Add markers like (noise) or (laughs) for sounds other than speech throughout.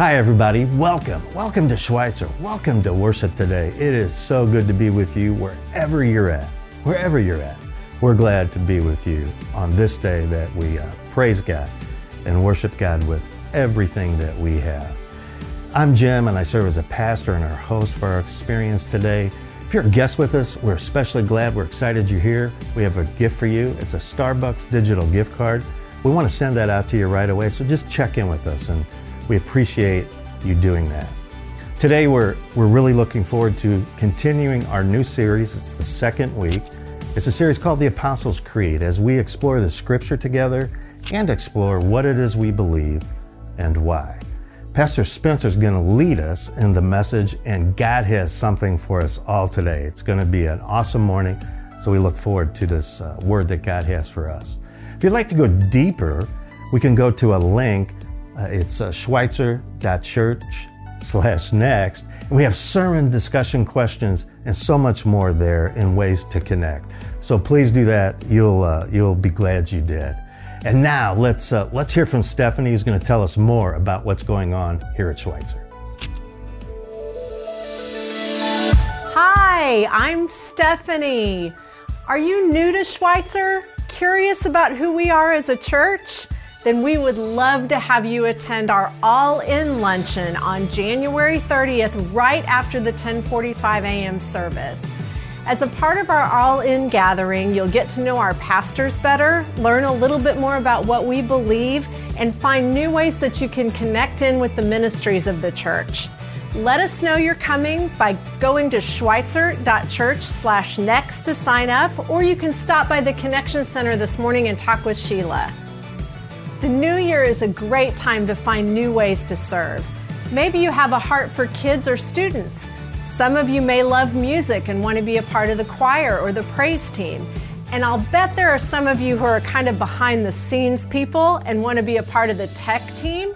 Hi, everybody. Welcome. Welcome to Schweitzer. Welcome to worship today. It is so good to be with you wherever you're at. Wherever you're at. We're glad to be with you on this day that we uh, praise God and worship God with everything that we have. I'm Jim, and I serve as a pastor and our host for our experience today. If you're a guest with us, we're especially glad. We're excited you're here. We have a gift for you. It's a Starbucks digital gift card. We want to send that out to you right away, so just check in with us and we appreciate you doing that. Today, we're, we're really looking forward to continuing our new series. It's the second week. It's a series called The Apostles' Creed as we explore the scripture together and explore what it is we believe and why. Pastor Spencer is going to lead us in the message, and God has something for us all today. It's going to be an awesome morning, so we look forward to this uh, word that God has for us. If you'd like to go deeper, we can go to a link it's uh, schweitzer.church slash next. We have sermon discussion questions and so much more there in ways to connect. So please do that. You'll, uh, you'll be glad you did. And now let's, uh, let's hear from Stephanie, who's going to tell us more about what's going on here at Schweitzer. Hi, I'm Stephanie. Are you new to Schweitzer? Curious about who we are as a church? Then we would love to have you attend our all-in luncheon on January 30th right after the 10:45 a.m. service. As a part of our all-in gathering, you'll get to know our pastors better, learn a little bit more about what we believe, and find new ways that you can connect in with the ministries of the church. Let us know you're coming by going to schweitzer.church slash next to sign up, or you can stop by the Connection Center this morning and talk with Sheila. The new year is a great time to find new ways to serve. Maybe you have a heart for kids or students. Some of you may love music and want to be a part of the choir or the praise team. And I'll bet there are some of you who are kind of behind the scenes people and want to be a part of the tech team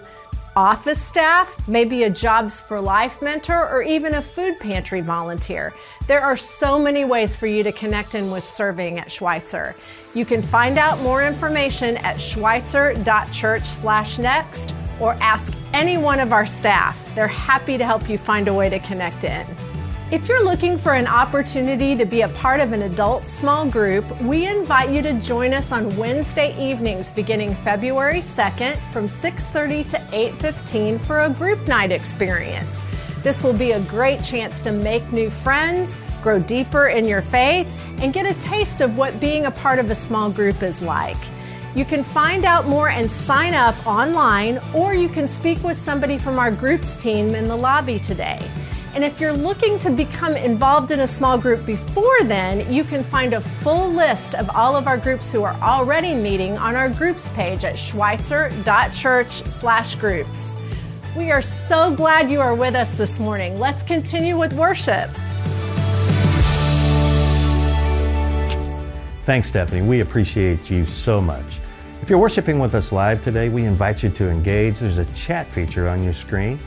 office staff, maybe a Jobs for Life mentor, or even a food pantry volunteer. There are so many ways for you to connect in with serving at Schweitzer. You can find out more information at schweitzer.church/next or ask any one of our staff. They're happy to help you find a way to connect in. If you're looking for an opportunity to be a part of an adult small group, we invite you to join us on Wednesday evenings beginning February 2nd from 6:30 to 8:15 for a group night experience. This will be a great chance to make new friends, grow deeper in your faith, and get a taste of what being a part of a small group is like. You can find out more and sign up online, or you can speak with somebody from our groups team in the lobby today. And if you're looking to become involved in a small group before then, you can find a full list of all of our groups who are already meeting on our groups page at schweitzer.church/groups. We are so glad you are with us this morning. Let's continue with worship. Thanks, Stephanie. We appreciate you so much. If you're worshiping with us live today, we invite you to engage. There's a chat feature on your screen.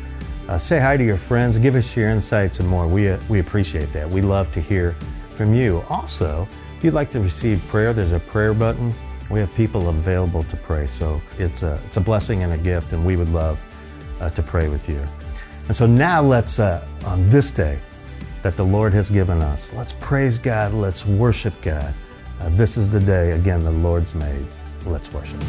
Uh, say hi to your friends, give us your insights and more. We, uh, we appreciate that. We love to hear from you. Also, if you'd like to receive prayer, there's a prayer button. We have people available to pray. So it's a, it's a blessing and a gift, and we would love uh, to pray with you. And so now let's, uh, on this day that the Lord has given us, let's praise God, let's worship God. Uh, this is the day, again, the Lord's made. Let's worship.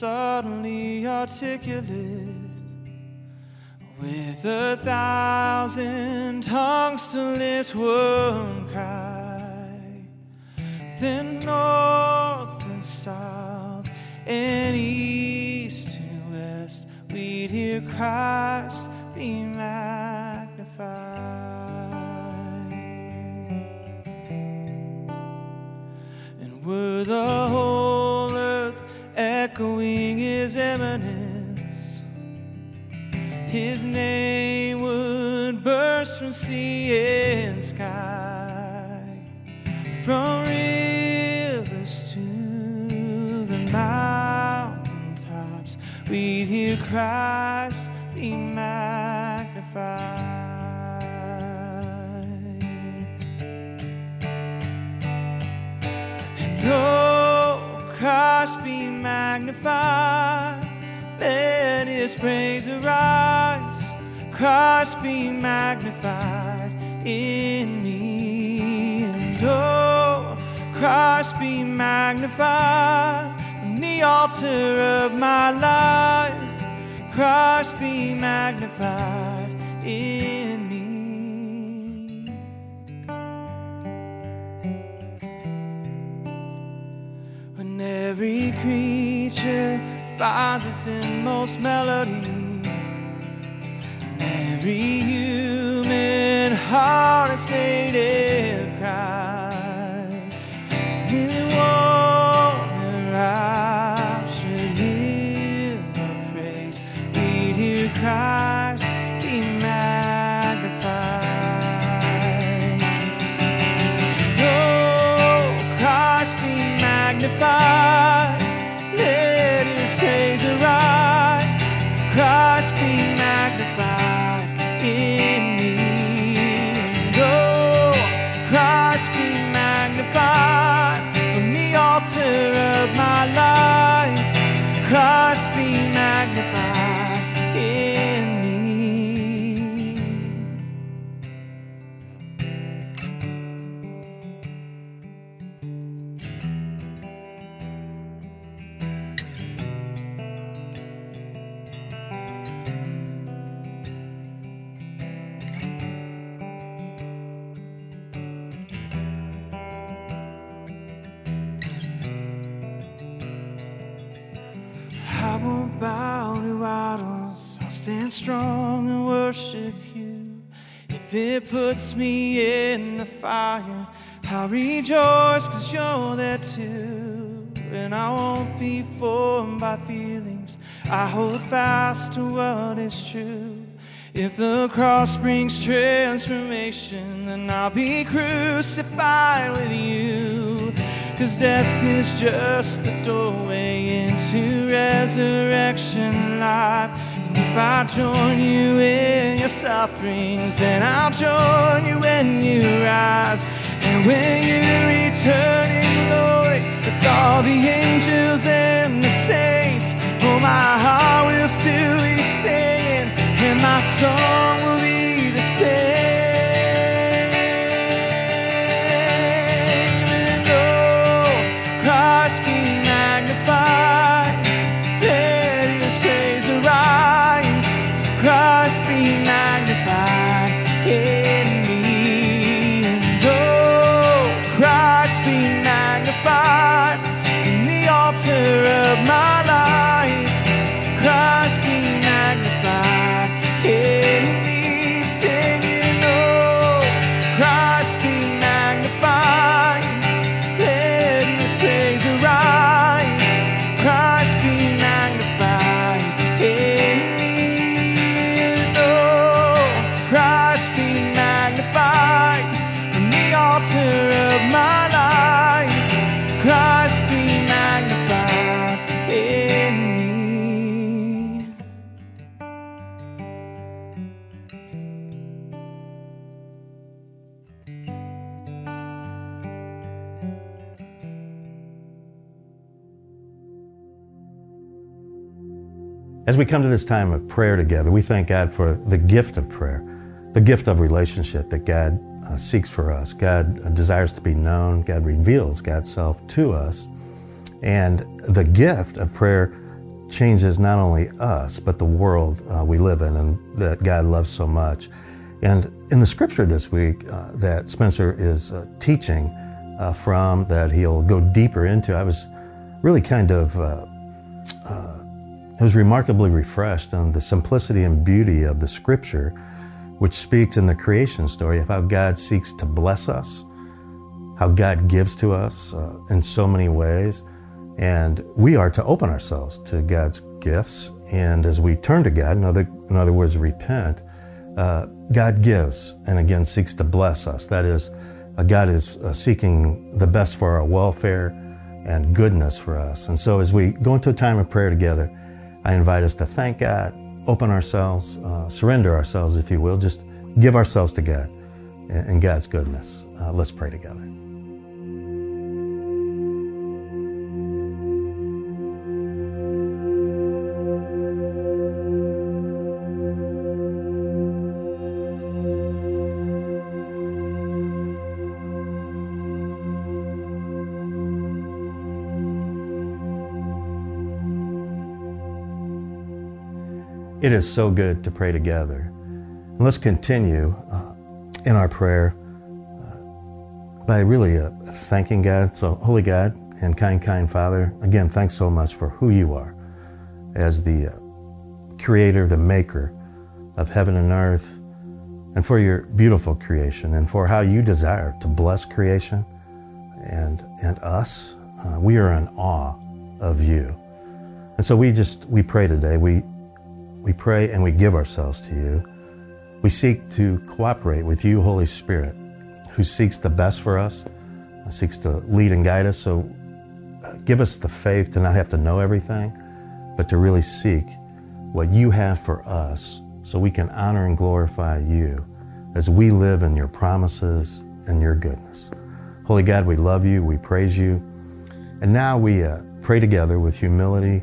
Suddenly articulate with a thousand tongues to lift one cry. Then north and south and east to west, we'd hear Christ be magnified. Sea and sky, from rivers to the mountain tops, we'd hear Christ be magnified. Oh, Christ be magnified, let his praise arise. Christ be magnified in me. And oh, Christ be magnified on the altar of my life. Christ be magnified in me. When every creature finds its inmost melody, and every human me in the fire, I'll rejoice because you're there too. And I won't be formed by feelings. I hold fast to what is true. If the cross brings transformation, then I'll be crucified with you. Cause death is just the doorway into resurrection life. If I join you in your sufferings, then I'll join you when you rise. And when you return in glory with all the angels and the saints, oh, my heart will still be singing, and my song will be the same. We come to this time of prayer together, we thank God for the gift of prayer, the gift of relationship that God uh, seeks for us. God uh, desires to be known, God reveals God's self to us. And the gift of prayer changes not only us, but the world uh, we live in and that God loves so much. And in the scripture this week uh, that Spencer is uh, teaching uh, from, that he'll go deeper into, I was really kind of uh, I was remarkably refreshed on the simplicity and beauty of the scripture, which speaks in the creation story of how God seeks to bless us, how God gives to us uh, in so many ways. And we are to open ourselves to God's gifts. And as we turn to God, in other, in other words, repent, uh, God gives and again seeks to bless us. That is, uh, God is uh, seeking the best for our welfare and goodness for us. And so as we go into a time of prayer together, I invite us to thank God, open ourselves, uh, surrender ourselves, if you will, just give ourselves to God and God's goodness. Uh, let's pray together. It is so good to pray together. And let's continue uh, in our prayer uh, by really uh, thanking God. So, Holy God and kind, kind Father, again, thanks so much for who you are as the uh, creator, the maker of heaven and earth, and for your beautiful creation, and for how you desire to bless creation and, and us. Uh, we are in awe of you. And so we just, we pray today. We we pray and we give ourselves to you. We seek to cooperate with you, Holy Spirit, who seeks the best for us, seeks to lead and guide us. So uh, give us the faith to not have to know everything, but to really seek what you have for us so we can honor and glorify you as we live in your promises and your goodness. Holy God, we love you, we praise you. And now we uh, pray together with humility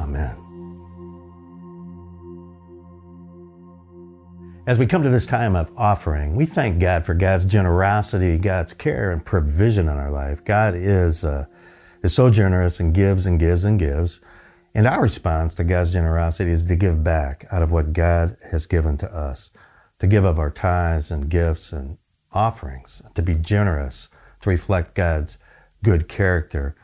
Amen. As we come to this time of offering, we thank God for God's generosity, God's care and provision in our life. God is, uh, is so generous and gives and gives and gives. And our response to God's generosity is to give back out of what God has given to us, to give of our tithes and gifts and offerings, to be generous, to reflect God's good character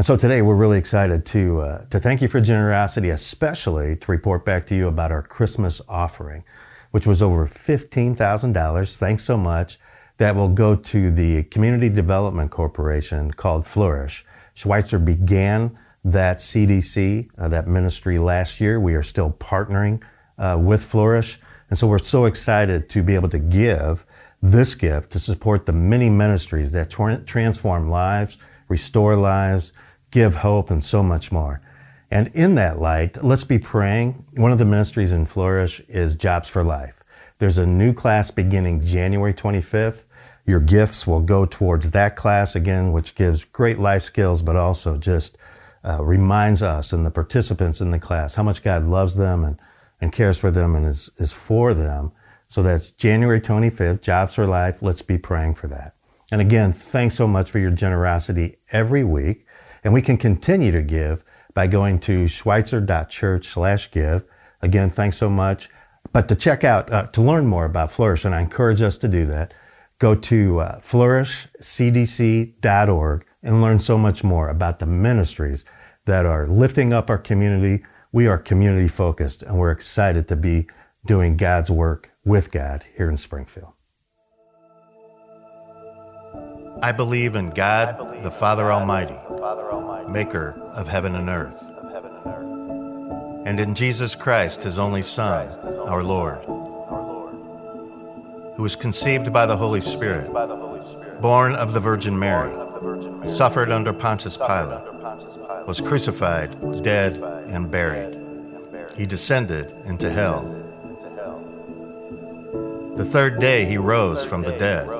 and so today we're really excited to, uh, to thank you for generosity, especially to report back to you about our Christmas offering, which was over $15,000. Thanks so much. That will go to the Community Development Corporation called Flourish. Schweitzer began that CDC, uh, that ministry last year. We are still partnering uh, with Flourish. And so we're so excited to be able to give this gift to support the many ministries that tra- transform lives, restore lives, give hope, and so much more. And in that light, let's be praying. One of the ministries in Flourish is Jobs for Life. There's a new class beginning January 25th. Your gifts will go towards that class again, which gives great life skills, but also just uh, reminds us and the participants in the class how much God loves them and, and cares for them and is, is for them. So that's January 25th, Jobs for Life. Let's be praying for that. And again, thanks so much for your generosity every week. And we can continue to give by going to schweitzer.church slash give. Again, thanks so much. But to check out, uh, to learn more about Flourish, and I encourage us to do that, go to uh, flourishcdc.org and learn so much more about the ministries that are lifting up our community. We are community focused and we're excited to be doing God's work with God here in Springfield. I believe in God, the Father Almighty, maker of heaven and earth, and in Jesus Christ, his only Son, our Lord, our lord who was conceived by the Holy Spirit, born of the Virgin Mary, suffered under Pontius Pilate, was crucified, dead, and buried. He descended into hell. The third day he rose from the dead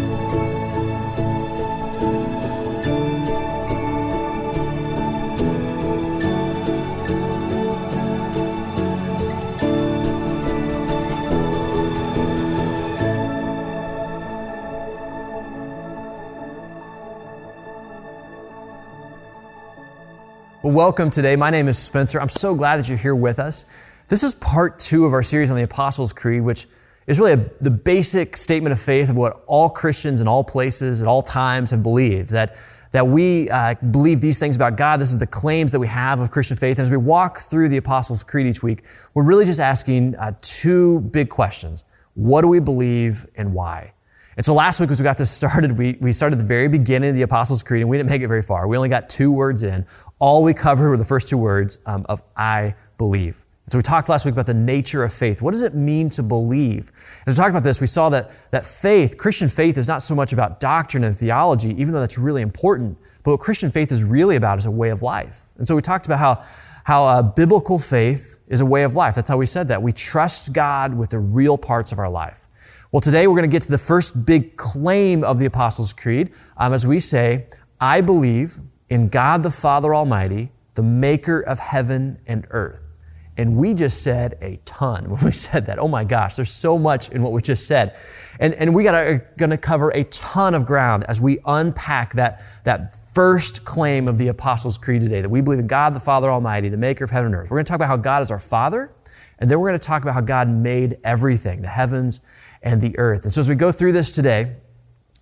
Welcome today. My name is Spencer. I'm so glad that you're here with us. This is part two of our series on the Apostles' Creed, which is really a, the basic statement of faith of what all Christians in all places at all times have believed. That, that we uh, believe these things about God. This is the claims that we have of Christian faith. And as we walk through the Apostles' Creed each week, we're really just asking uh, two big questions. What do we believe and why? And so last week, as we got this started, we, we started at the very beginning of the Apostles' Creed, and we didn't make it very far. We only got two words in. All we covered were the first two words um, of I believe. So we talked last week about the nature of faith. What does it mean to believe? And we talked about this, we saw that, that faith, Christian faith, is not so much about doctrine and theology, even though that's really important. But what Christian faith is really about is a way of life. And so we talked about how, how uh, biblical faith is a way of life. That's how we said that. We trust God with the real parts of our life. Well, today we're going to get to the first big claim of the Apostles' Creed um, as we say, I believe in God the Father Almighty, the maker of heaven and earth. And we just said a ton (laughs) when we said that. Oh my gosh, there's so much in what we just said. And, and we got are going to cover a ton of ground as we unpack that, that first claim of the Apostles' Creed today, that we believe in God the Father Almighty, the maker of heaven and earth. We're going to talk about how God is our Father, and then we're going to talk about how God made everything, the heavens and the earth. And so as we go through this today,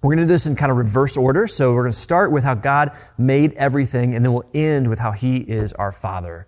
we're going to do this in kind of reverse order. So we're going to start with how God made everything, and then we'll end with how He is our Father.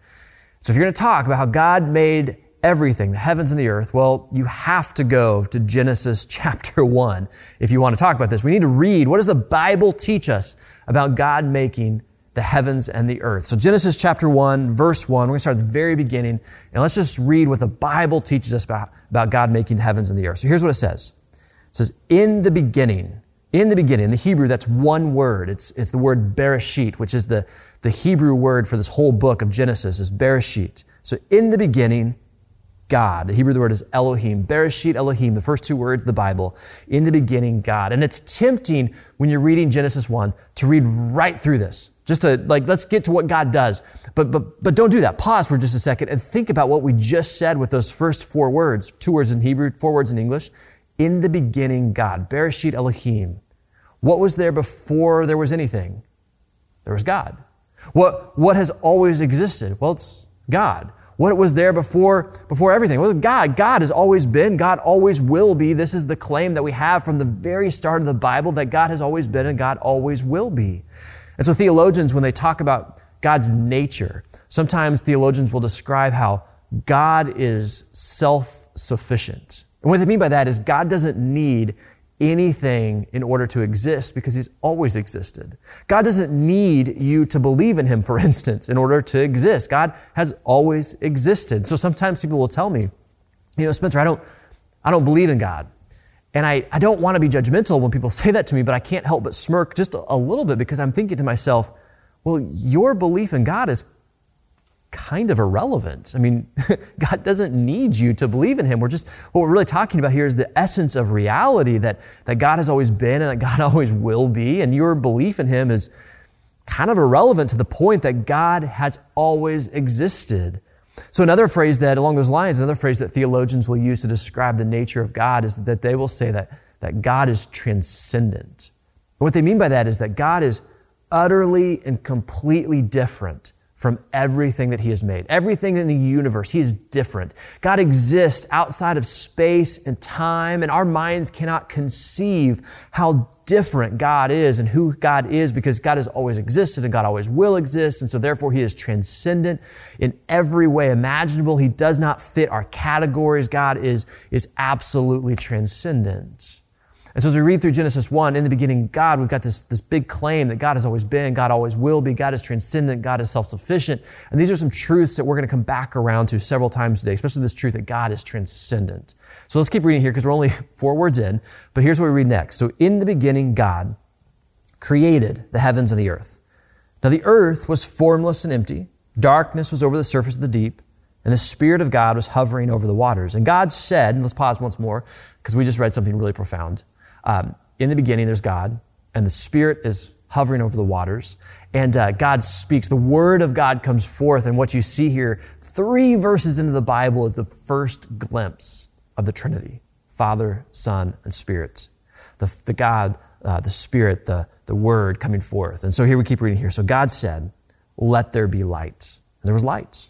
So if you're going to talk about how God made everything, the heavens and the earth, well, you have to go to Genesis (laughs) chapter 1 if you want to talk about this. We need to read what does the Bible teach us about God making the heavens and the earth. So Genesis chapter 1, verse 1, we're going to start at the very beginning, and let's just read what the Bible teaches us about, about God making the heavens and the earth. So here's what it says. It says, in the beginning, in the beginning, in the Hebrew, that's one word. It's, it's the word Bereshit, which is the, the Hebrew word for this whole book of Genesis is Bereshit. So in the beginning, God. The Hebrew the word is Elohim. Bereshit Elohim, the first two words of the Bible. In the beginning, God. And it's tempting when you're reading Genesis 1 to read right through this. Just to like, let's get to what God does. But, but, but don't do that. Pause for just a second and think about what we just said with those first four words. Two words in Hebrew, four words in English. In the beginning, God. Bereshit Elohim. What was there before there was anything? There was God. What, what has always existed? Well, it's God. What was there before, before everything? Well, God. God has always been. God always will be. This is the claim that we have from the very start of the Bible that God has always been and God always will be. And so theologians, when they talk about God's nature, sometimes theologians will describe how God is self-sufficient. And what they mean by that is God doesn't need anything in order to exist because he's always existed. God doesn't need you to believe in him, for (laughs) instance, in order to exist. God has always existed. So sometimes people will tell me, you know, Spencer, I don't, I don't believe in God. And I, I don't want to be judgmental when people (laughs) say that to me, but I can't help but smirk just a, little bit because I'm thinking to myself, well, your belief in God is kind of irrelevant. I mean, (laughs) God doesn't need you to believe in Him. We're just, what we're really talking about here is the essence of reality that, that God has always been and that God (laughs) always will be. And your belief in Him is kind of irrelevant to the point that God has always existed. So another phrase that, along those lines, another phrase that theologians will use to describe the nature of God is that they will say that, that God is transcendent. And what they mean by that is that God is utterly and completely different from everything that He has made. Everything in the universe, He is different. God exists outside of space and time, and our minds cannot conceive how different God is and who God is because God has always existed and God always will exist. And so therefore He is transcendent in every way imaginable. He does not fit our categories. God is, is absolutely transcendent. And so as we read through Genesis 1, in the beginning, God, we've got this, this big claim that God has always been, God always will be, God is transcendent, God is self-sufficient. And these are some truths that we're going to come back around to several times today, especially this truth that God is transcendent. So let's keep reading here because we're only (laughs) four words in, but here's what we read next. So in the beginning, God created the heavens and the earth. Now the earth was formless and empty. Darkness was over the surface of the deep and the Spirit of God was hovering over the waters. And God said, and let's pause once more because we just read something really profound. Um, in the beginning, there's God, and the Spirit is hovering over the waters. And uh, God speaks. The Word of God comes forth. And what you see here, three verses into the Bible, is the first glimpse of the Trinity Father, Son, and Spirit. The, the God, uh, the Spirit, the, the Word coming forth. And so here we keep reading here. So God said, let there be light. And there was light.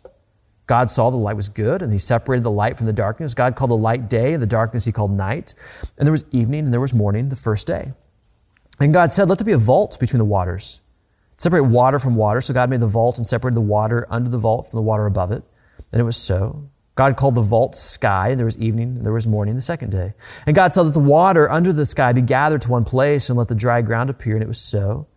God saw the light was good, and he separated the light from the darkness. God called the light day, and the darkness he called night. And there was evening, and there was morning, the first day. And God said, Let there be a vault between the waters. Separate water from water. So God made the vault and separated the water under the vault from the water above it. And it was so. God called the vault sky, and there was evening, and there was morning the second day. And God saw that the water under the sky be gathered to one place, and let the dry ground appear, and it was so.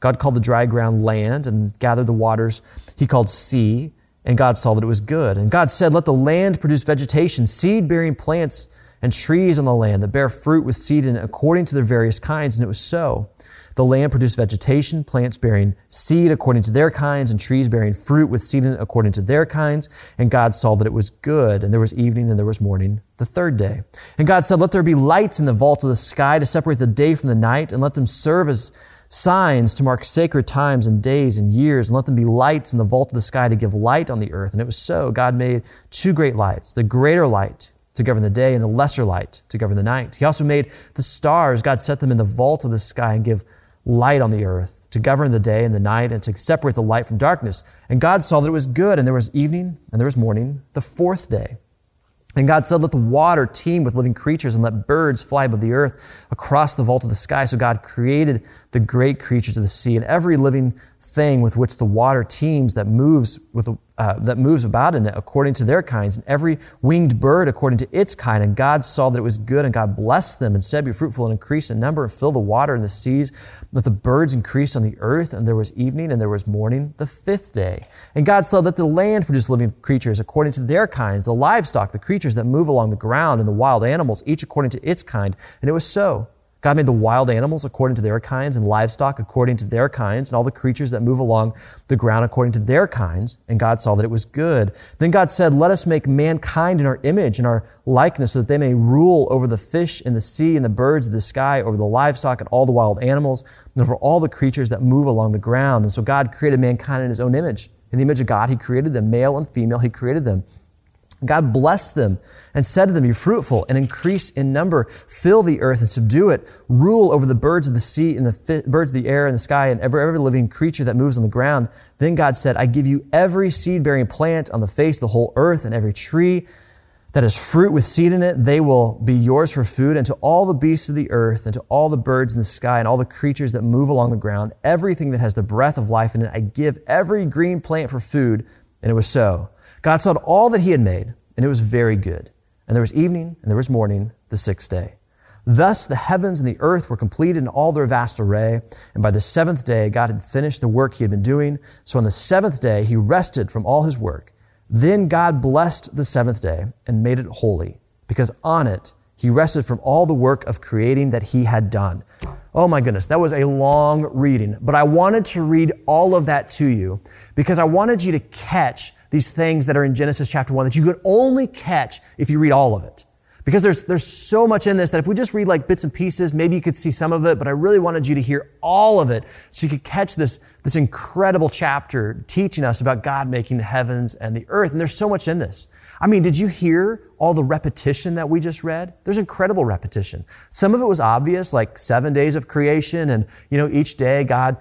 God called the dry ground land, and gathered the waters he called sea, and God saw that it was good. And God said, Let the land produce vegetation, seed bearing plants, and trees on the land that bear fruit with seed in it according to their various kinds, and it was so. The land produced vegetation, plants bearing seed according to their kinds, and trees bearing fruit with seed in it according to their kinds. And God saw that it was good. And there was evening and there was morning the third day. And God said, Let there be lights in the vault of the sky to separate the day from the night, and let them serve as signs to mark sacred times and days and years, and let them be lights in the vault of the sky to give light on the earth. And it was so. God made two great lights, the greater light to govern the day and the lesser light to govern the night. He also made the stars. God set them in the vault of the sky and give light on the earth, to govern the day and the night, and to separate the light from darkness. And God saw that it was good, and there was evening, and there was morning, the fourth day. And God said, Let the water teem with living creatures, and let birds fly above the earth across the vault of the sky. So God created the great creatures of the sea and every living thing with which the water teems that moves with uh, that moves about in it according to their kinds, and every winged bird according to its kind. And God saw that it was good, and God blessed them and said, Be fruitful and increase in number, and fill the water and the seas. Let the birds increase on the earth. And there was evening, and there was morning, the fifth day. And God saw that the land produced living creatures according to their kinds, the livestock, the creatures that move along the ground, and the wild animals, each according to its kind. And it was so. God made the wild animals according to their kinds, and livestock according to their kinds, and all the creatures that move along the ground according to their kinds. And God saw that it was good. Then God said, Let us make mankind in our image and our likeness, so that they may rule over the fish in the sea and the birds of the sky, over the livestock and all the wild animals, and over all the creatures that move along the ground. And so God created mankind in his own image. In the image of God, he created them, male and female, he created them. God blessed them and said to them, Be fruitful and increase in number, fill the earth and subdue it, rule over the birds of the sea and the fi- birds of the air and the sky and every, every living creature that moves on the ground. Then God said, I give you every seed bearing plant on the face of the whole earth and every tree that has fruit with seed in it. They will be yours for food and to all the beasts of the earth and to all the birds in the sky and all the creatures that move along the ground, everything that has the breath of life in it. I give every green plant for food. And it was so. God saw all that he had made, and it was very good. And there was evening, and there was morning, the sixth day. Thus the heavens and the earth were completed in all their vast array. And by the seventh day, God had finished the work he had been doing. So on the seventh day, he rested from all his work. Then God blessed the seventh day and made it holy, because on it he rested from all the work of creating that he had done. Oh my goodness, that was a long reading, but I wanted to read all of that to you because I wanted you to catch these things that are in Genesis chapter 1 that you could only catch if you read all of it. Because there's, there's so much in this that if we just read like bits and pieces, maybe you could see some of it, but I really wanted you to hear all of it so you could catch this, this incredible chapter teaching us about God making the heavens and the earth. And there's so much in this. I mean, did you hear all the repetition that we just read? There's incredible repetition. Some of it was obvious, like seven days of creation and, you know, each day God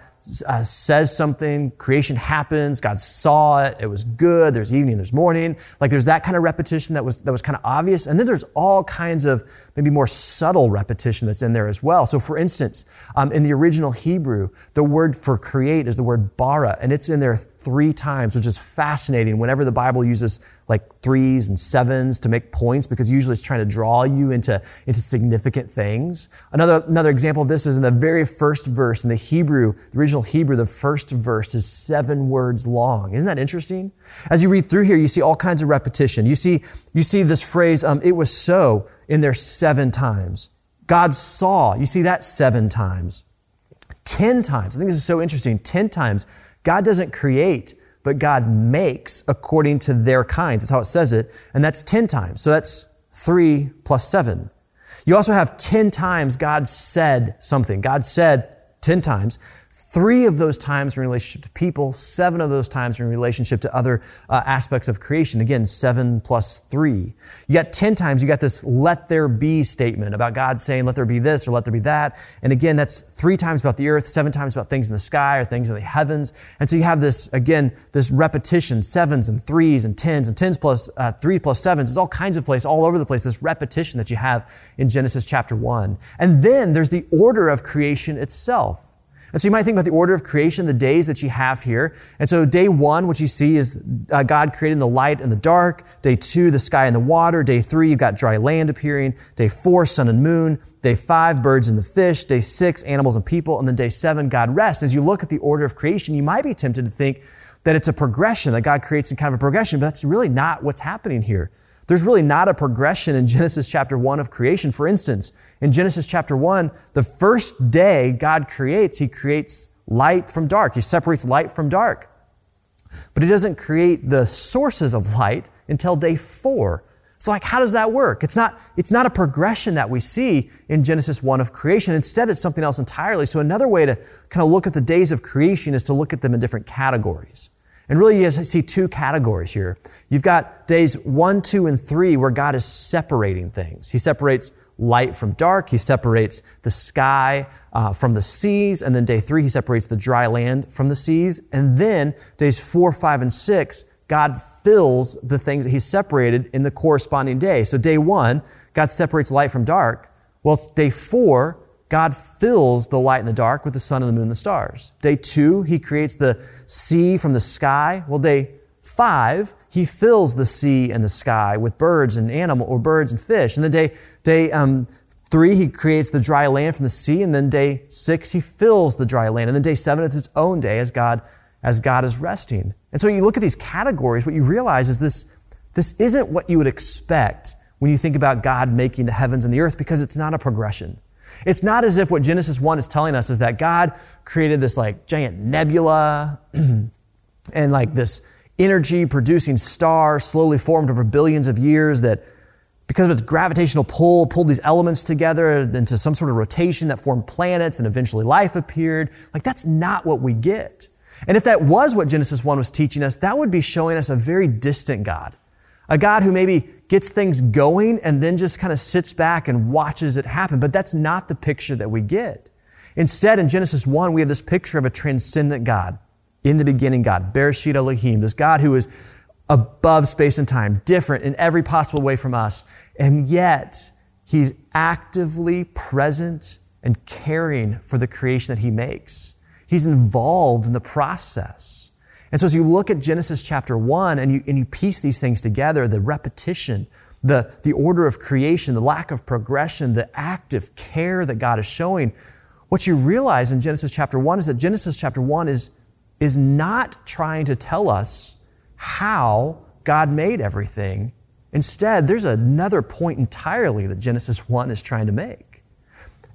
uh, says something, creation happens, God saw it, it was good, there's evening, there's morning. Like there's that kind of repetition that was, that was kind of obvious. And then there's all kinds of maybe more subtle repetition that's in there as well. So for instance, um, in the original Hebrew, the word for create is the word bara, and it's in there three times, which is fascinating whenever the Bible uses like threes and sevens to make points because usually it's trying to draw you into, into significant things. Another, another example of this is in the very first verse in the Hebrew, the original Hebrew, the first verse is seven words long. Isn't that interesting? As you read through here, you see all kinds of repetition. You see, you see this phrase, um, it was so in there seven times. God saw, you see that seven times. Ten times. I think this is so interesting. Ten times. God doesn't create but God makes according to their kinds. That's how it says it. And that's 10 times. So that's three plus seven. You also have 10 times God said something. God said 10 times. Three of those times are in relationship to people, seven of those times are in relationship to other uh, aspects of creation. Again, seven plus three. You got 10 times, you got this let there be statement about God saying, let there be this or let there be that. And again, that's three times about the earth, seven times about things in the sky or things in the heavens. And so you have this, again, this repetition, sevens and threes and tens and tens plus uh, three plus sevens. It's all kinds of place, all over the place, this repetition that you have in Genesis chapter one. And then there's the order of creation itself. And so you might think about the order of creation, the days that you have here. And so day one, what you see is uh, God creating the light and the dark. Day two, the sky and the water. Day three, you've got dry land appearing. Day four, sun and moon. Day five, birds and the fish. Day six, animals and people. And then day seven, God rests. As you look at the order of creation, you might be tempted to think that it's a progression, that God creates in kind of a progression, but that's really not what's happening here. There's really not a progression in Genesis chapter 1 of creation. For instance, in Genesis chapter 1, the first day God creates, He creates light from dark. He separates light from dark. But He doesn't create the sources of light until day 4. So like, how does that work? It's not, it's not a progression that we see in Genesis 1 of creation. Instead, it's something else entirely. So another way to kind of look at the days of creation is to look at them in different categories. And really, you see two categories here. You've got days one, two, and three where God is separating things. He separates light from dark. He separates the sky uh, from the seas. And then day three, he separates the dry land from the seas. And then days four, five, and six, God fills the things that he separated in the corresponding day. So day one, God separates light from dark. Well, day four, God fills the light and the dark with the sun and the moon and the stars. Day two, he creates the sea from the sky. Well, day five, he fills the sea and the sky with birds and animal or birds and fish. And then day, day um, three, he creates the dry land from the sea. And then day six, he fills the dry land. And then day seven, it's its own day as God, as God is resting. And so you look at these categories, what you realize is this, this isn't what you would expect when you think about God making the heavens and the earth because it's not a progression. It's not as if what Genesis 1 is telling us is that God created this like giant nebula (clears throat) and like this energy producing star slowly formed over billions of years that because of its gravitational pull pulled these elements together into some sort of rotation that formed planets and eventually life appeared. Like that's not what we get. And if that was what Genesis 1 was teaching us, that would be showing us a very distant God. A God who maybe gets things going and then just kind of sits back and watches it happen. But that's not the picture that we get. Instead, in Genesis 1, we have this picture of a transcendent God. In the beginning, God, Bereshit Elohim, this God who is above space and time, different in every possible way from us. And yet, He's actively present and caring for the creation that He makes. He's involved in the process. And so as you look at Genesis chapter one and you, and you piece these things together, the repetition, the, the order of creation, the lack of progression, the active care that God is showing, what you realize in Genesis chapter one is that Genesis chapter one is, is not trying to tell us how God made everything. Instead, there's another point entirely that Genesis 1 is trying to make.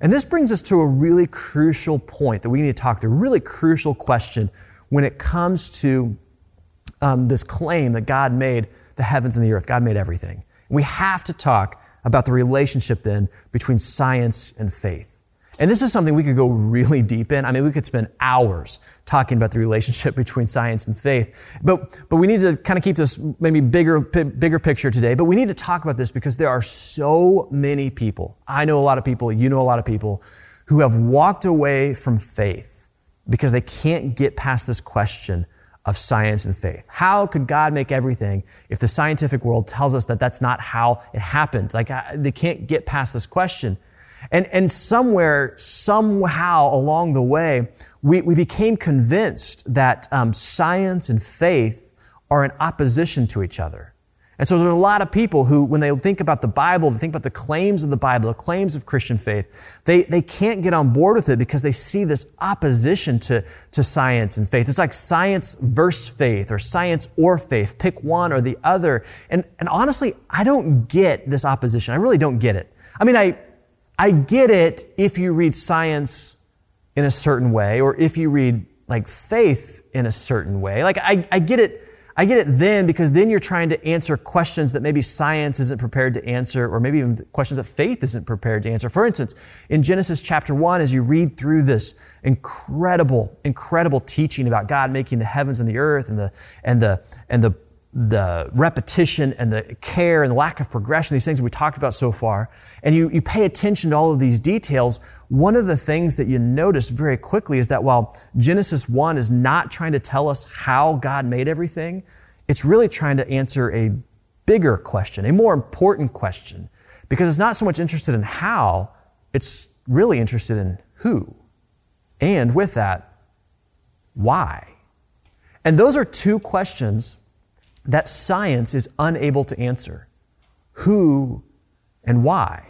And this brings us to a really crucial point that we need to talk through, a really crucial question when it comes to um, this claim that God made the heavens and the earth, God made everything. We have to talk about the relationship then between science and faith. And this is something we could go (laughs) really deep in. I mean, we could spend hours talking about the relationship (laughs) between science and faith. But, but we need to kind of keep this maybe bigger, bigger picture today. But we need to talk about this because there are so many people. I know a lot of people, you know a lot of people who have walked away from faith because they can't get past this question of science and faith. How could God make everything if the scientific world tells us that that's not how it happened? Like uh, they can't get past this question. And, and somewhere, somehow along the way, we, we became convinced that um, science and faith are in opposition to each other. And so there's a lot of people who, when they think about the Bible, they think about the claims of the Bible, the claims of Christian faith, they, they can't get on board with it because they see this opposition to, to science and faith. It's like science versus faith or science or faith. Pick one or the other. And, and honestly, I don't get this opposition. I really don't get it. I mean, I, I get it if you read science in a certain way or if you read like faith in a certain way. Like I, I get it I get it then because then you're trying to answer questions that maybe science isn't prepared to answer, or maybe even questions that faith isn't prepared to answer. For instance, in Genesis chapter 1, as you read through this incredible, incredible teaching about God making the heavens and the earth and the, and the, and the the repetition and the care and the lack of progression, these things we talked about so far, and you, you pay attention to all of these details, one of the things that you notice very quickly is that while Genesis 1 is not trying to tell us how God made everything, it's really trying to answer a bigger question, a more important question, because it's not so much interested in how, it's really interested in who. And with that, why? And those are two questions that science is unable to answer who and why.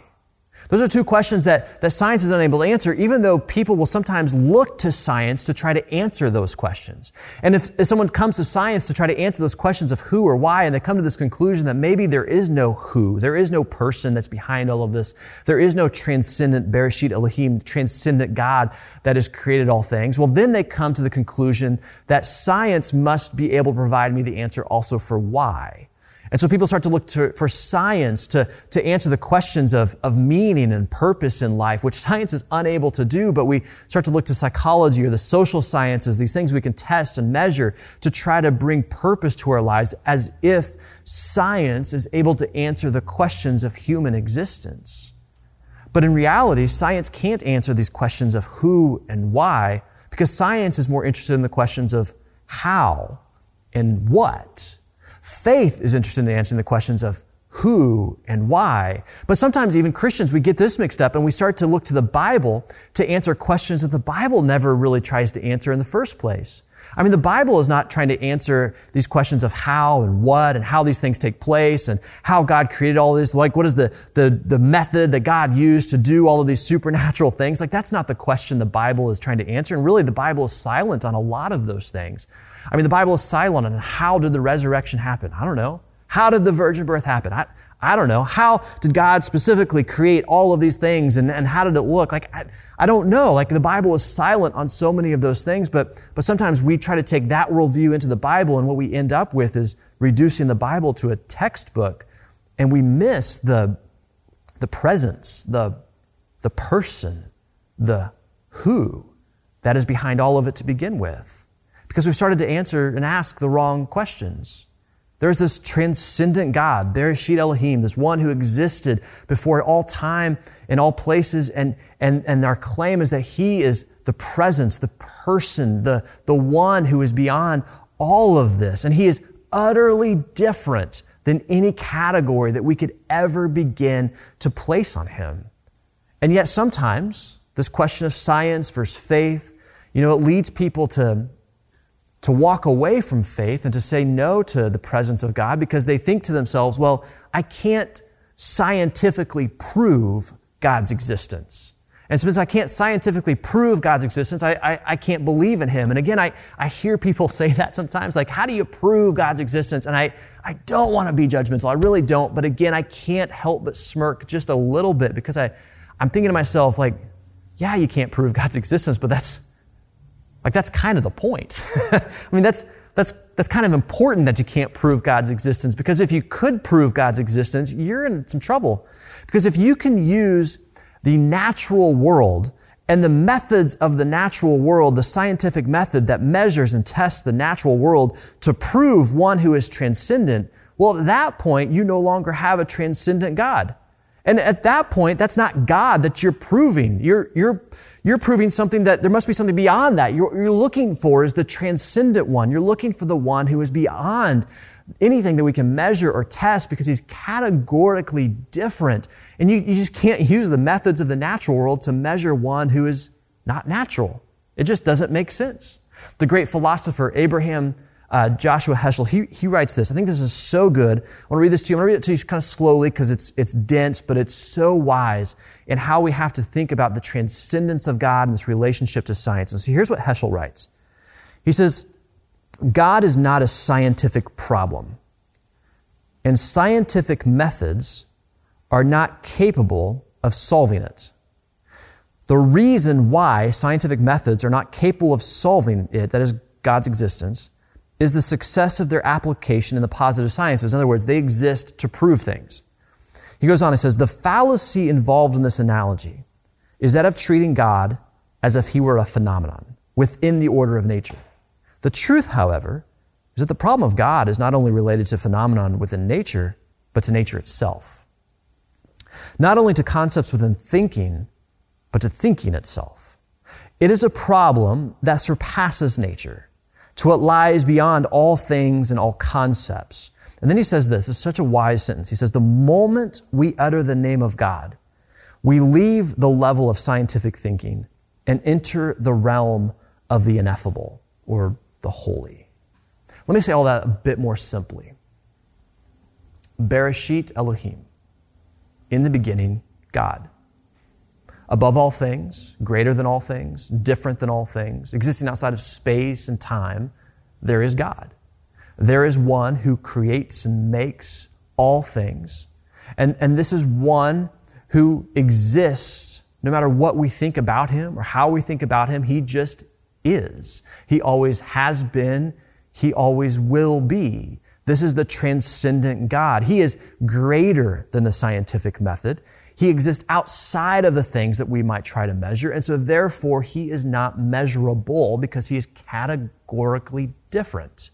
Those are two questions that, that science is unable to answer, even though people will sometimes look to science to try to answer those questions. And if, if someone comes to science to try to answer those questions of who or why, and they come to this conclusion that maybe there is no who, there is no person that's behind all of this, there is no transcendent Bereshit Elohim, transcendent God that has created all things, well, then they come to the conclusion that science must be able to provide me the answer also for why. And so people start to look to, for science to, to answer the questions of, of meaning and purpose in life, which (laughs) science is unable to do, but we start to look to psychology or the social sciences, these things we can test and measure to try to bring purpose to our lives as if science is able to answer the questions of human existence. But in reality, science can't answer these questions of who and why because science is more interested in the questions of how and what. Faith is interested in answering the questions of who and why. But sometimes even Christians, we get this mixed up and we start to look to the Bible to answer questions that the Bible never really tries to answer in the first place. I mean, the Bible is not trying to answer these questions of how and what and how these things take place and how God created all this. Like, what is the, the, the method that God used to do all of these (laughs) supernatural things? Like, that's not the question the Bible is trying to answer. And really, the Bible is silent on a lot of those things. I mean, the Bible is silent on how did the resurrection happen? I don't know. How did the virgin birth happen? I, I don't know. How did God specifically create all of these things and, and how did it look? Like, I, I don't know. Like, the Bible is silent on so many of those things, but, but sometimes we try to take that worldview into the Bible and what we end up with is reducing the Bible to a textbook and we miss the, the presence, the, the person, the who that is behind all of it to begin with because we've started to answer and ask the wrong questions. There's this transcendent God, Bereshit Elohim, this one who existed before all time and all places. And, and, and our claim is that he is the presence, the person, the, the one who is beyond all of this. And he is utterly different than any category that we could ever begin to place on him. And yet sometimes this question of science versus faith, you know, it leads people to to walk away from faith and to say no to the presence of God because they think to themselves, well, I can't scientifically prove God's existence. And since I can't scientifically prove God's existence, I, I, I, can't believe in Him. And again, I, I hear people (laughs) say that sometimes, like, how do you prove God's existence? And I, I don't want to be judgmental. I really don't. But again, I can't help but smirk just a little bit because I, I'm thinking to myself, like, yeah, you can't prove God's existence, but that's, like that's kind of the point. (laughs) I mean, that's, that's, that's kind of important that you can't prove God's existence because if you could prove God's existence, you're in some trouble. Because if you can use the natural world and the methods of the natural world, the scientific method that measures and tests the natural world to prove one who is transcendent, well, at that point, you no longer have a transcendent God. And at that point, that's not God that you're proving. You're, you're, you're proving something that there must be something beyond that. You're, you're looking for is the transcendent one. You're looking for the one who is beyond anything that we can measure or test because he's categorically different. And you, you just can't use the methods of the natural world to measure one who is not natural. It just doesn't make sense. The great philosopher Abraham uh, Joshua Heschel, he, he writes this. I think this is so good. I want to read this to you. I want to read it to you kind of slowly because it's, it's dense, but it's so wise in how we have to think about the transcendence of God and this relationship to science. And so here's what Heschel writes. He says, God is not a scientific problem, and scientific methods are not capable of solving it. The reason why scientific methods are not capable of solving it, that is God's existence, is the success of their application in the positive sciences. In other words, they exist to prove things. He goes on and says, the fallacy involved in this analogy is that of treating God as if he were a phenomenon within the order of nature. The truth, however, is that the problem of God is not only related to phenomenon within nature, but to nature itself. Not only to concepts within thinking, but to thinking itself. It is a problem that surpasses nature, to what lies beyond all things and all concepts. And then he says this, it's such a wise sentence. He says, the moment we utter the name of God, we leave the level of scientific thinking and enter the realm of the ineffable or the holy. Let me say all that a bit more simply. Bereshit Elohim. In the beginning, God. Above all things, greater than all things, different than all things, existing outside of space and time, there is God. There is one who creates and makes all things. And, and this is one who exists no matter what we think about him or how we think about him. He just is. He always has been he always will be. This is the transcendent God. He is greater than the scientific method. He exists outside of the things that we might try to measure. And so therefore, he is not measurable because he is categorically different.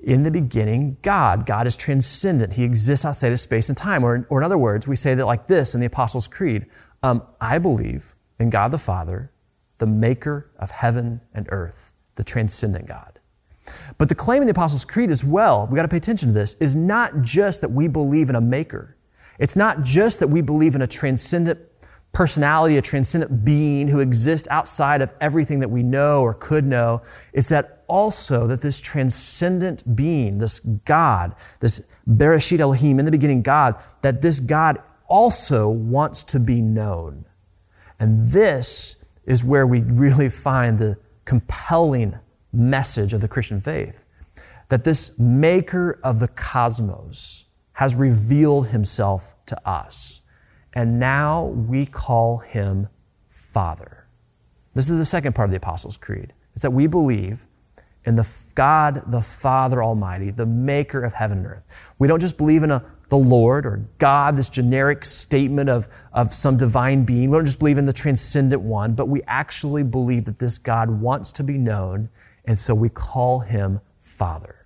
In the beginning, God. God is transcendent. He exists outside of space and time. Or, or in other words, we say that like this in the Apostles' Creed. Um, I believe in God the Father, the maker of heaven and earth, the transcendent God. But the claim in the Apostles' Creed as well, we got to pay attention to this, is not just that we believe in a maker. It's not just that we believe in a transcendent personality, a transcendent being who exists outside of everything that we know or could know. It's that also that this transcendent being, this God, this Bereshit Elohim, in the beginning God, that this God also wants to be known. And this is where we really find the compelling message of the Christian faith that this maker of the cosmos has revealed himself to us. And now we call him Father. This is the second part of the Apostles' Creed. It's that we believe in the God, the Father Almighty, the maker of heaven and earth. We don't just believe in a, the Lord or God, this generic statement of, of some divine being. We don't just believe in the transcendent one, but we actually believe that this God wants to be known and so we call him Father.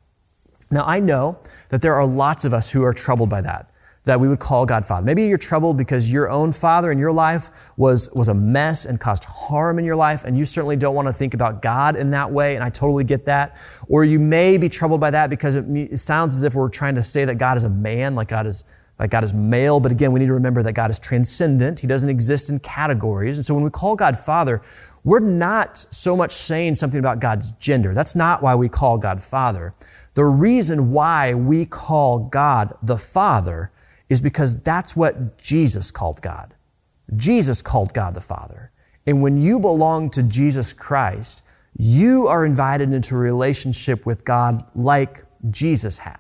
Now, I know that there are lots of us who are troubled by that, that we would call God Father. Maybe you're troubled because your own father in your life was, was a mess and caused harm in your life, and you certainly don't want to think about God in that way, and I totally get that. Or you may be troubled by that because it, it sounds as if we're trying to say that God is a man, like God is like God is male, but again, we need to remember that God is transcendent. He doesn't exist in categories. And so when we call God Father, we're not so much saying something about God's gender. That's not why we call God Father. The reason why we call God the Father is because that's what Jesus called God. Jesus called God the Father. And when you belong to Jesus Christ, you are invited into a relationship with God like Jesus had.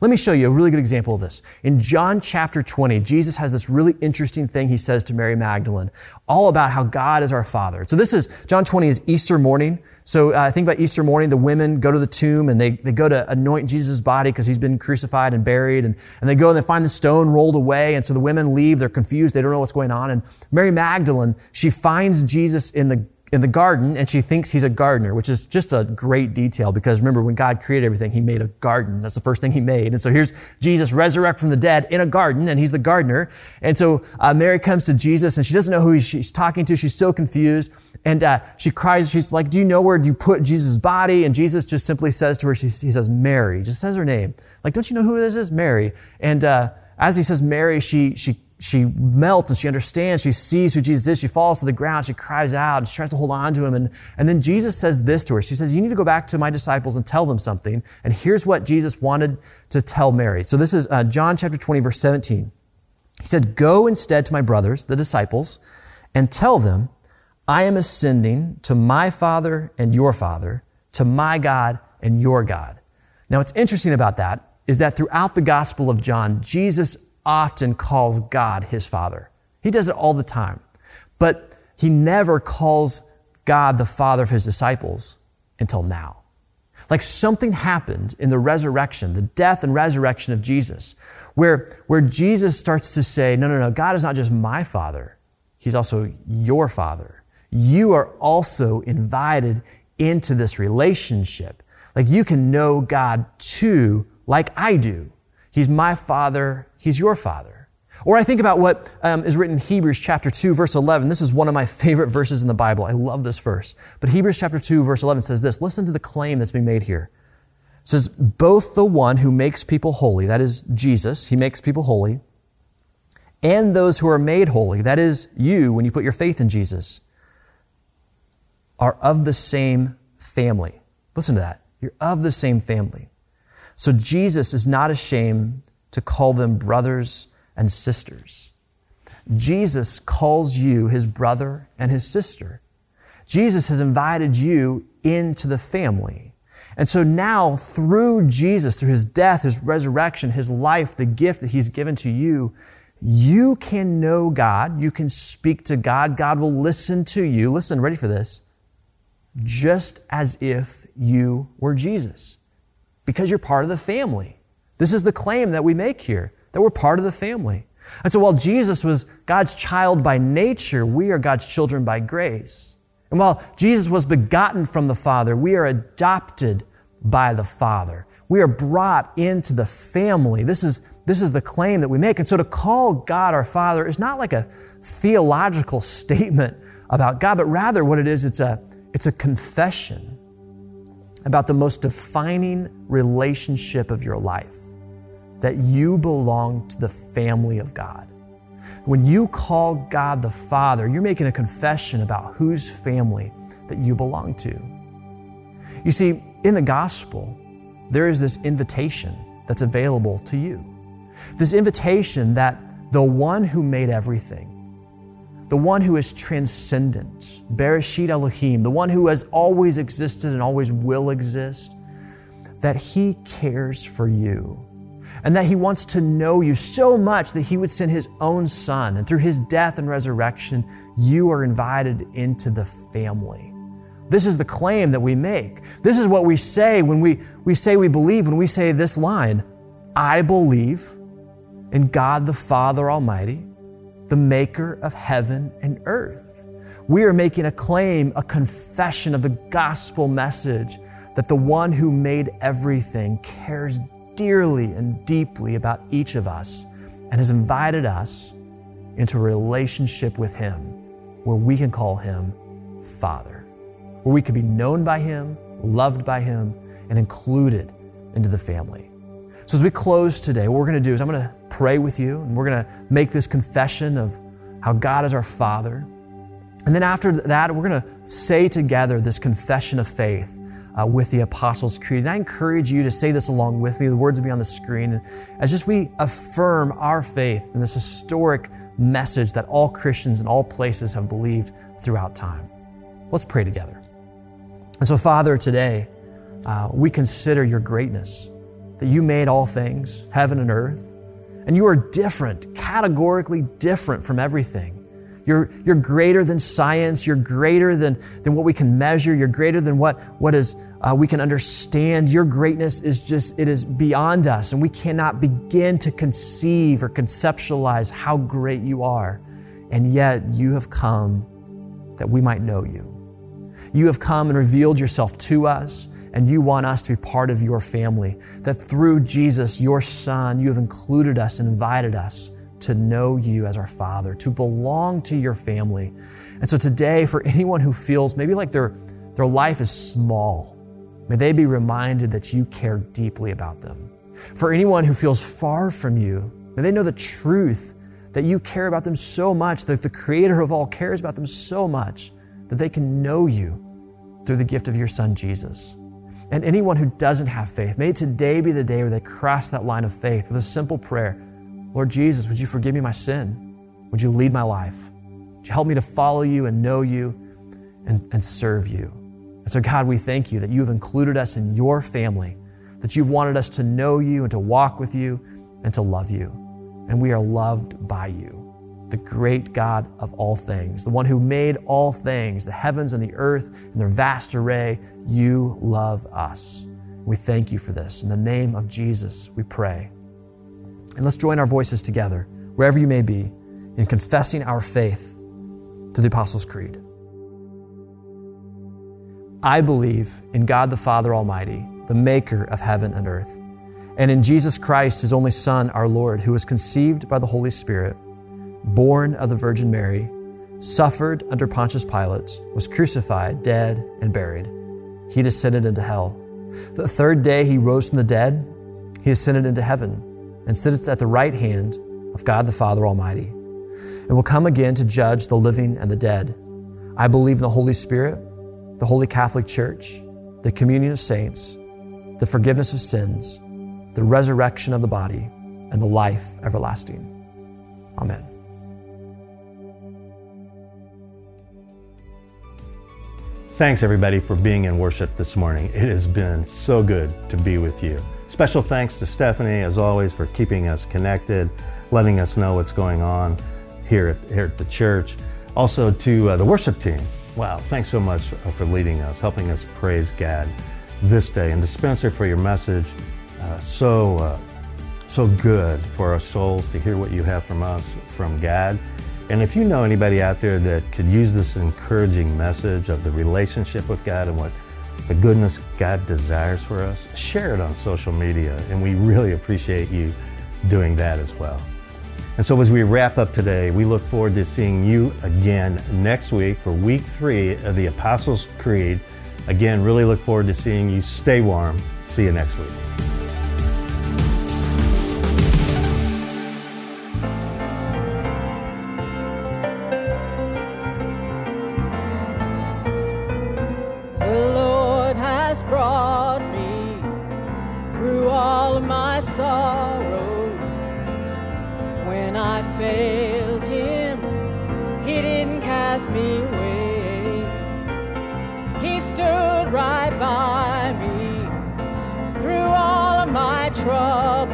Let me show you a really good example of this. In John chapter 20, Jesus has this really interesting thing he says to Mary Magdalene, all about how God is our Father. So this is, John 20 is Easter morning. So uh, think about Easter morning, the women go to the tomb and they, they go to anoint Jesus' body because he's been crucified and buried. And, and they go and they find the stone rolled away. And so the women leave, they're confused, they don't know what's going on. And Mary Magdalene, she finds Jesus in the in the garden and she thinks he's a gardener, which is just a great detail because remember when God created everything, he made a garden. That's the first thing he made. And so here's Jesus resurrect from the dead in a garden and he's the gardener. And so uh, Mary comes to Jesus and she doesn't know who she's talking to. She's so confused and uh, she cries. She's like, do you know where you put Jesus' body? And Jesus just simply says to her, she, he says, Mary, just says her name. Like, don't you know who this is? Mary. And uh, as he says Mary, she, she she melts and she understands. She sees who Jesus is. She falls to the ground. She cries out she tries to hold on to him. And, and then Jesus says this to her. She says, You need to go back to my disciples and tell them something. And here's what Jesus wanted to tell Mary. So this is uh, John chapter 20, verse 17. He said, Go instead to my brothers, the disciples, and tell them, I am ascending to my Father and your Father, to my God and your God. Now, what's interesting about that is that throughout the Gospel of John, Jesus often calls God his Father. He does it all the time. But he never calls God the Father of his disciples until now. Like something happened in the resurrection, the death and resurrection of Jesus, where, where Jesus starts to say, no, no, no, God is not just my father. He's also your father. You are also invited into this relationship. Like you can know God too, like I do. He's my father. He's your father. Or I think about what um, is written in Hebrews chapter 2, verse 11. This is one of my favorite verses in the Bible. I love this verse. But Hebrews chapter 2, verse 11 says this. Listen to the claim that's being made here. It says, both the one who makes people holy, that is Jesus, he makes people holy, and those who are made holy, that is you when you put your faith in Jesus, are of the same family. Listen to that. You're of the same family. So Jesus is not ashamed to call them brothers and sisters. Jesus calls you his brother and his sister. Jesus has invited you into the family. And so now, through Jesus, through his death, his resurrection, his life, the gift that he's given to you, you can know God. You can speak to God. God will listen to you. Listen, ready for this? Just as if you were Jesus, because you're part of the family. This is the claim that we make here that we're part of the family. And so while Jesus was God's child by nature, we are God's children by grace. And while Jesus was begotten from the Father, we are adopted by the Father. We are brought into the family. This is, this is the claim that we make. And so to call God our Father is not like a theological (laughs) statement about God, but rather what it is, it's a, it's a confession about the most defining relationship of your life that you belong to the family of God. When you call God the Father, you're making a confession about whose family that you belong to. You see, in the gospel, there is this invitation that's available to you. This invitation that the one who made everything, the one who is transcendent, Bereshit Elohim, the one who has always existed and always will exist, that he cares for you and that He wants to know you so much that He would send His own Son. And through His death and resurrection, you are invited into the family. This is the claim that we make. This is what we say when we, we say we believe, when we say this line I believe in God the Father Almighty, the maker of heaven and earth. We are making a claim, a confession of the gospel message that the one who made everything cares dearly and deeply about each of us and has invited us into a relationship with Him where we can call Him Father, where we can be known by Him, loved by Him, and included into the family. So, as we close today, what we're going to do is I'm going to pray with you and we're going to make this confession of how God is our Father. And then after that, we're going to say together this confession of faith uh, with the Apostles' Creed. And I encourage you to say this along with me. The words will be on the screen. As just we affirm our faith in this historic message that all Christians in all places have believed throughout time. Let's pray together. And so, Father, today uh, we consider your greatness, that you made all things, heaven and earth, and you are different, categorically different from everything. You're, you're greater than science. You're greater than, than what we can measure. You're greater than what, what is, uh, we can understand. Your greatness is just, it is beyond us, and we cannot begin to conceive or conceptualize how great you are. And yet, you have come that we might know you. You have come and revealed yourself to us, and you want us to be part of your family. That through Jesus, your Son, you have included us and invited us to know you as our Father, to belong to your family. And so today, for anyone who feels maybe like their, their life is small, may they be reminded that you care deeply about them. For anyone who feels far from you, may they know the truth that you care about them so much, that the Creator of all cares about them so much, that they can know you through the gift of your Son, Jesus. And anyone who doesn't have faith, may today be the day where they cross that line of faith with a simple prayer Lord Jesus, would you forgive me my sin? Would you lead my life? Would you help me to follow you and know you and, and serve you? And so, God, we thank you that you have included us in your family, that you've wanted us to know you and to walk with you and to love you. And we are loved by you, the great God of all things, the one who made all things, the heavens and the earth and their vast array. You love us. We thank you for this. In the name of Jesus, we pray. And let's join our voices together, wherever you may be, in confessing our faith to the Apostles' Creed. I believe in God the Father Almighty, the maker of heaven and earth, and in Jesus Christ, his only Son, our Lord, who was conceived by the Holy Spirit, born of the Virgin Mary, suffered under Pontius Pilate, was crucified, dead, and buried. He descended into hell. The third day he rose from the dead. He ascended into heaven and sits at the right hand of God the Father Almighty, and will come again to judge the living and the dead. I believe in the Holy Spirit, the Holy Catholic Church, the communion of saints, the forgiveness of sins, the resurrection of the body, and the life everlasting. Amen. Thanks, everybody, for being in worship this morning. It has been so good to be with you. Special thanks to Stephanie, as always, for keeping us connected, letting us know what's going on here at, here at the church. Also, to uh, the worship team. Wow, thanks so much uh, for leading us, helping us praise God this day. And to Spencer for your message, uh, so, uh, so good for our souls to hear what you have from us, from God. And if you know anybody out there that could use this encouraging message of the relationship with God and what the goodness God desires for us, share it on social media. And we really appreciate you doing that as well. And so as we wrap up today, we look forward to seeing you again next week for week three of the Apostles' Creed. Again, really look forward to seeing you. Stay warm. See you next week. Sorrows. When I failed Him, He didn't cast me away. He stood right by me through all of my troubles.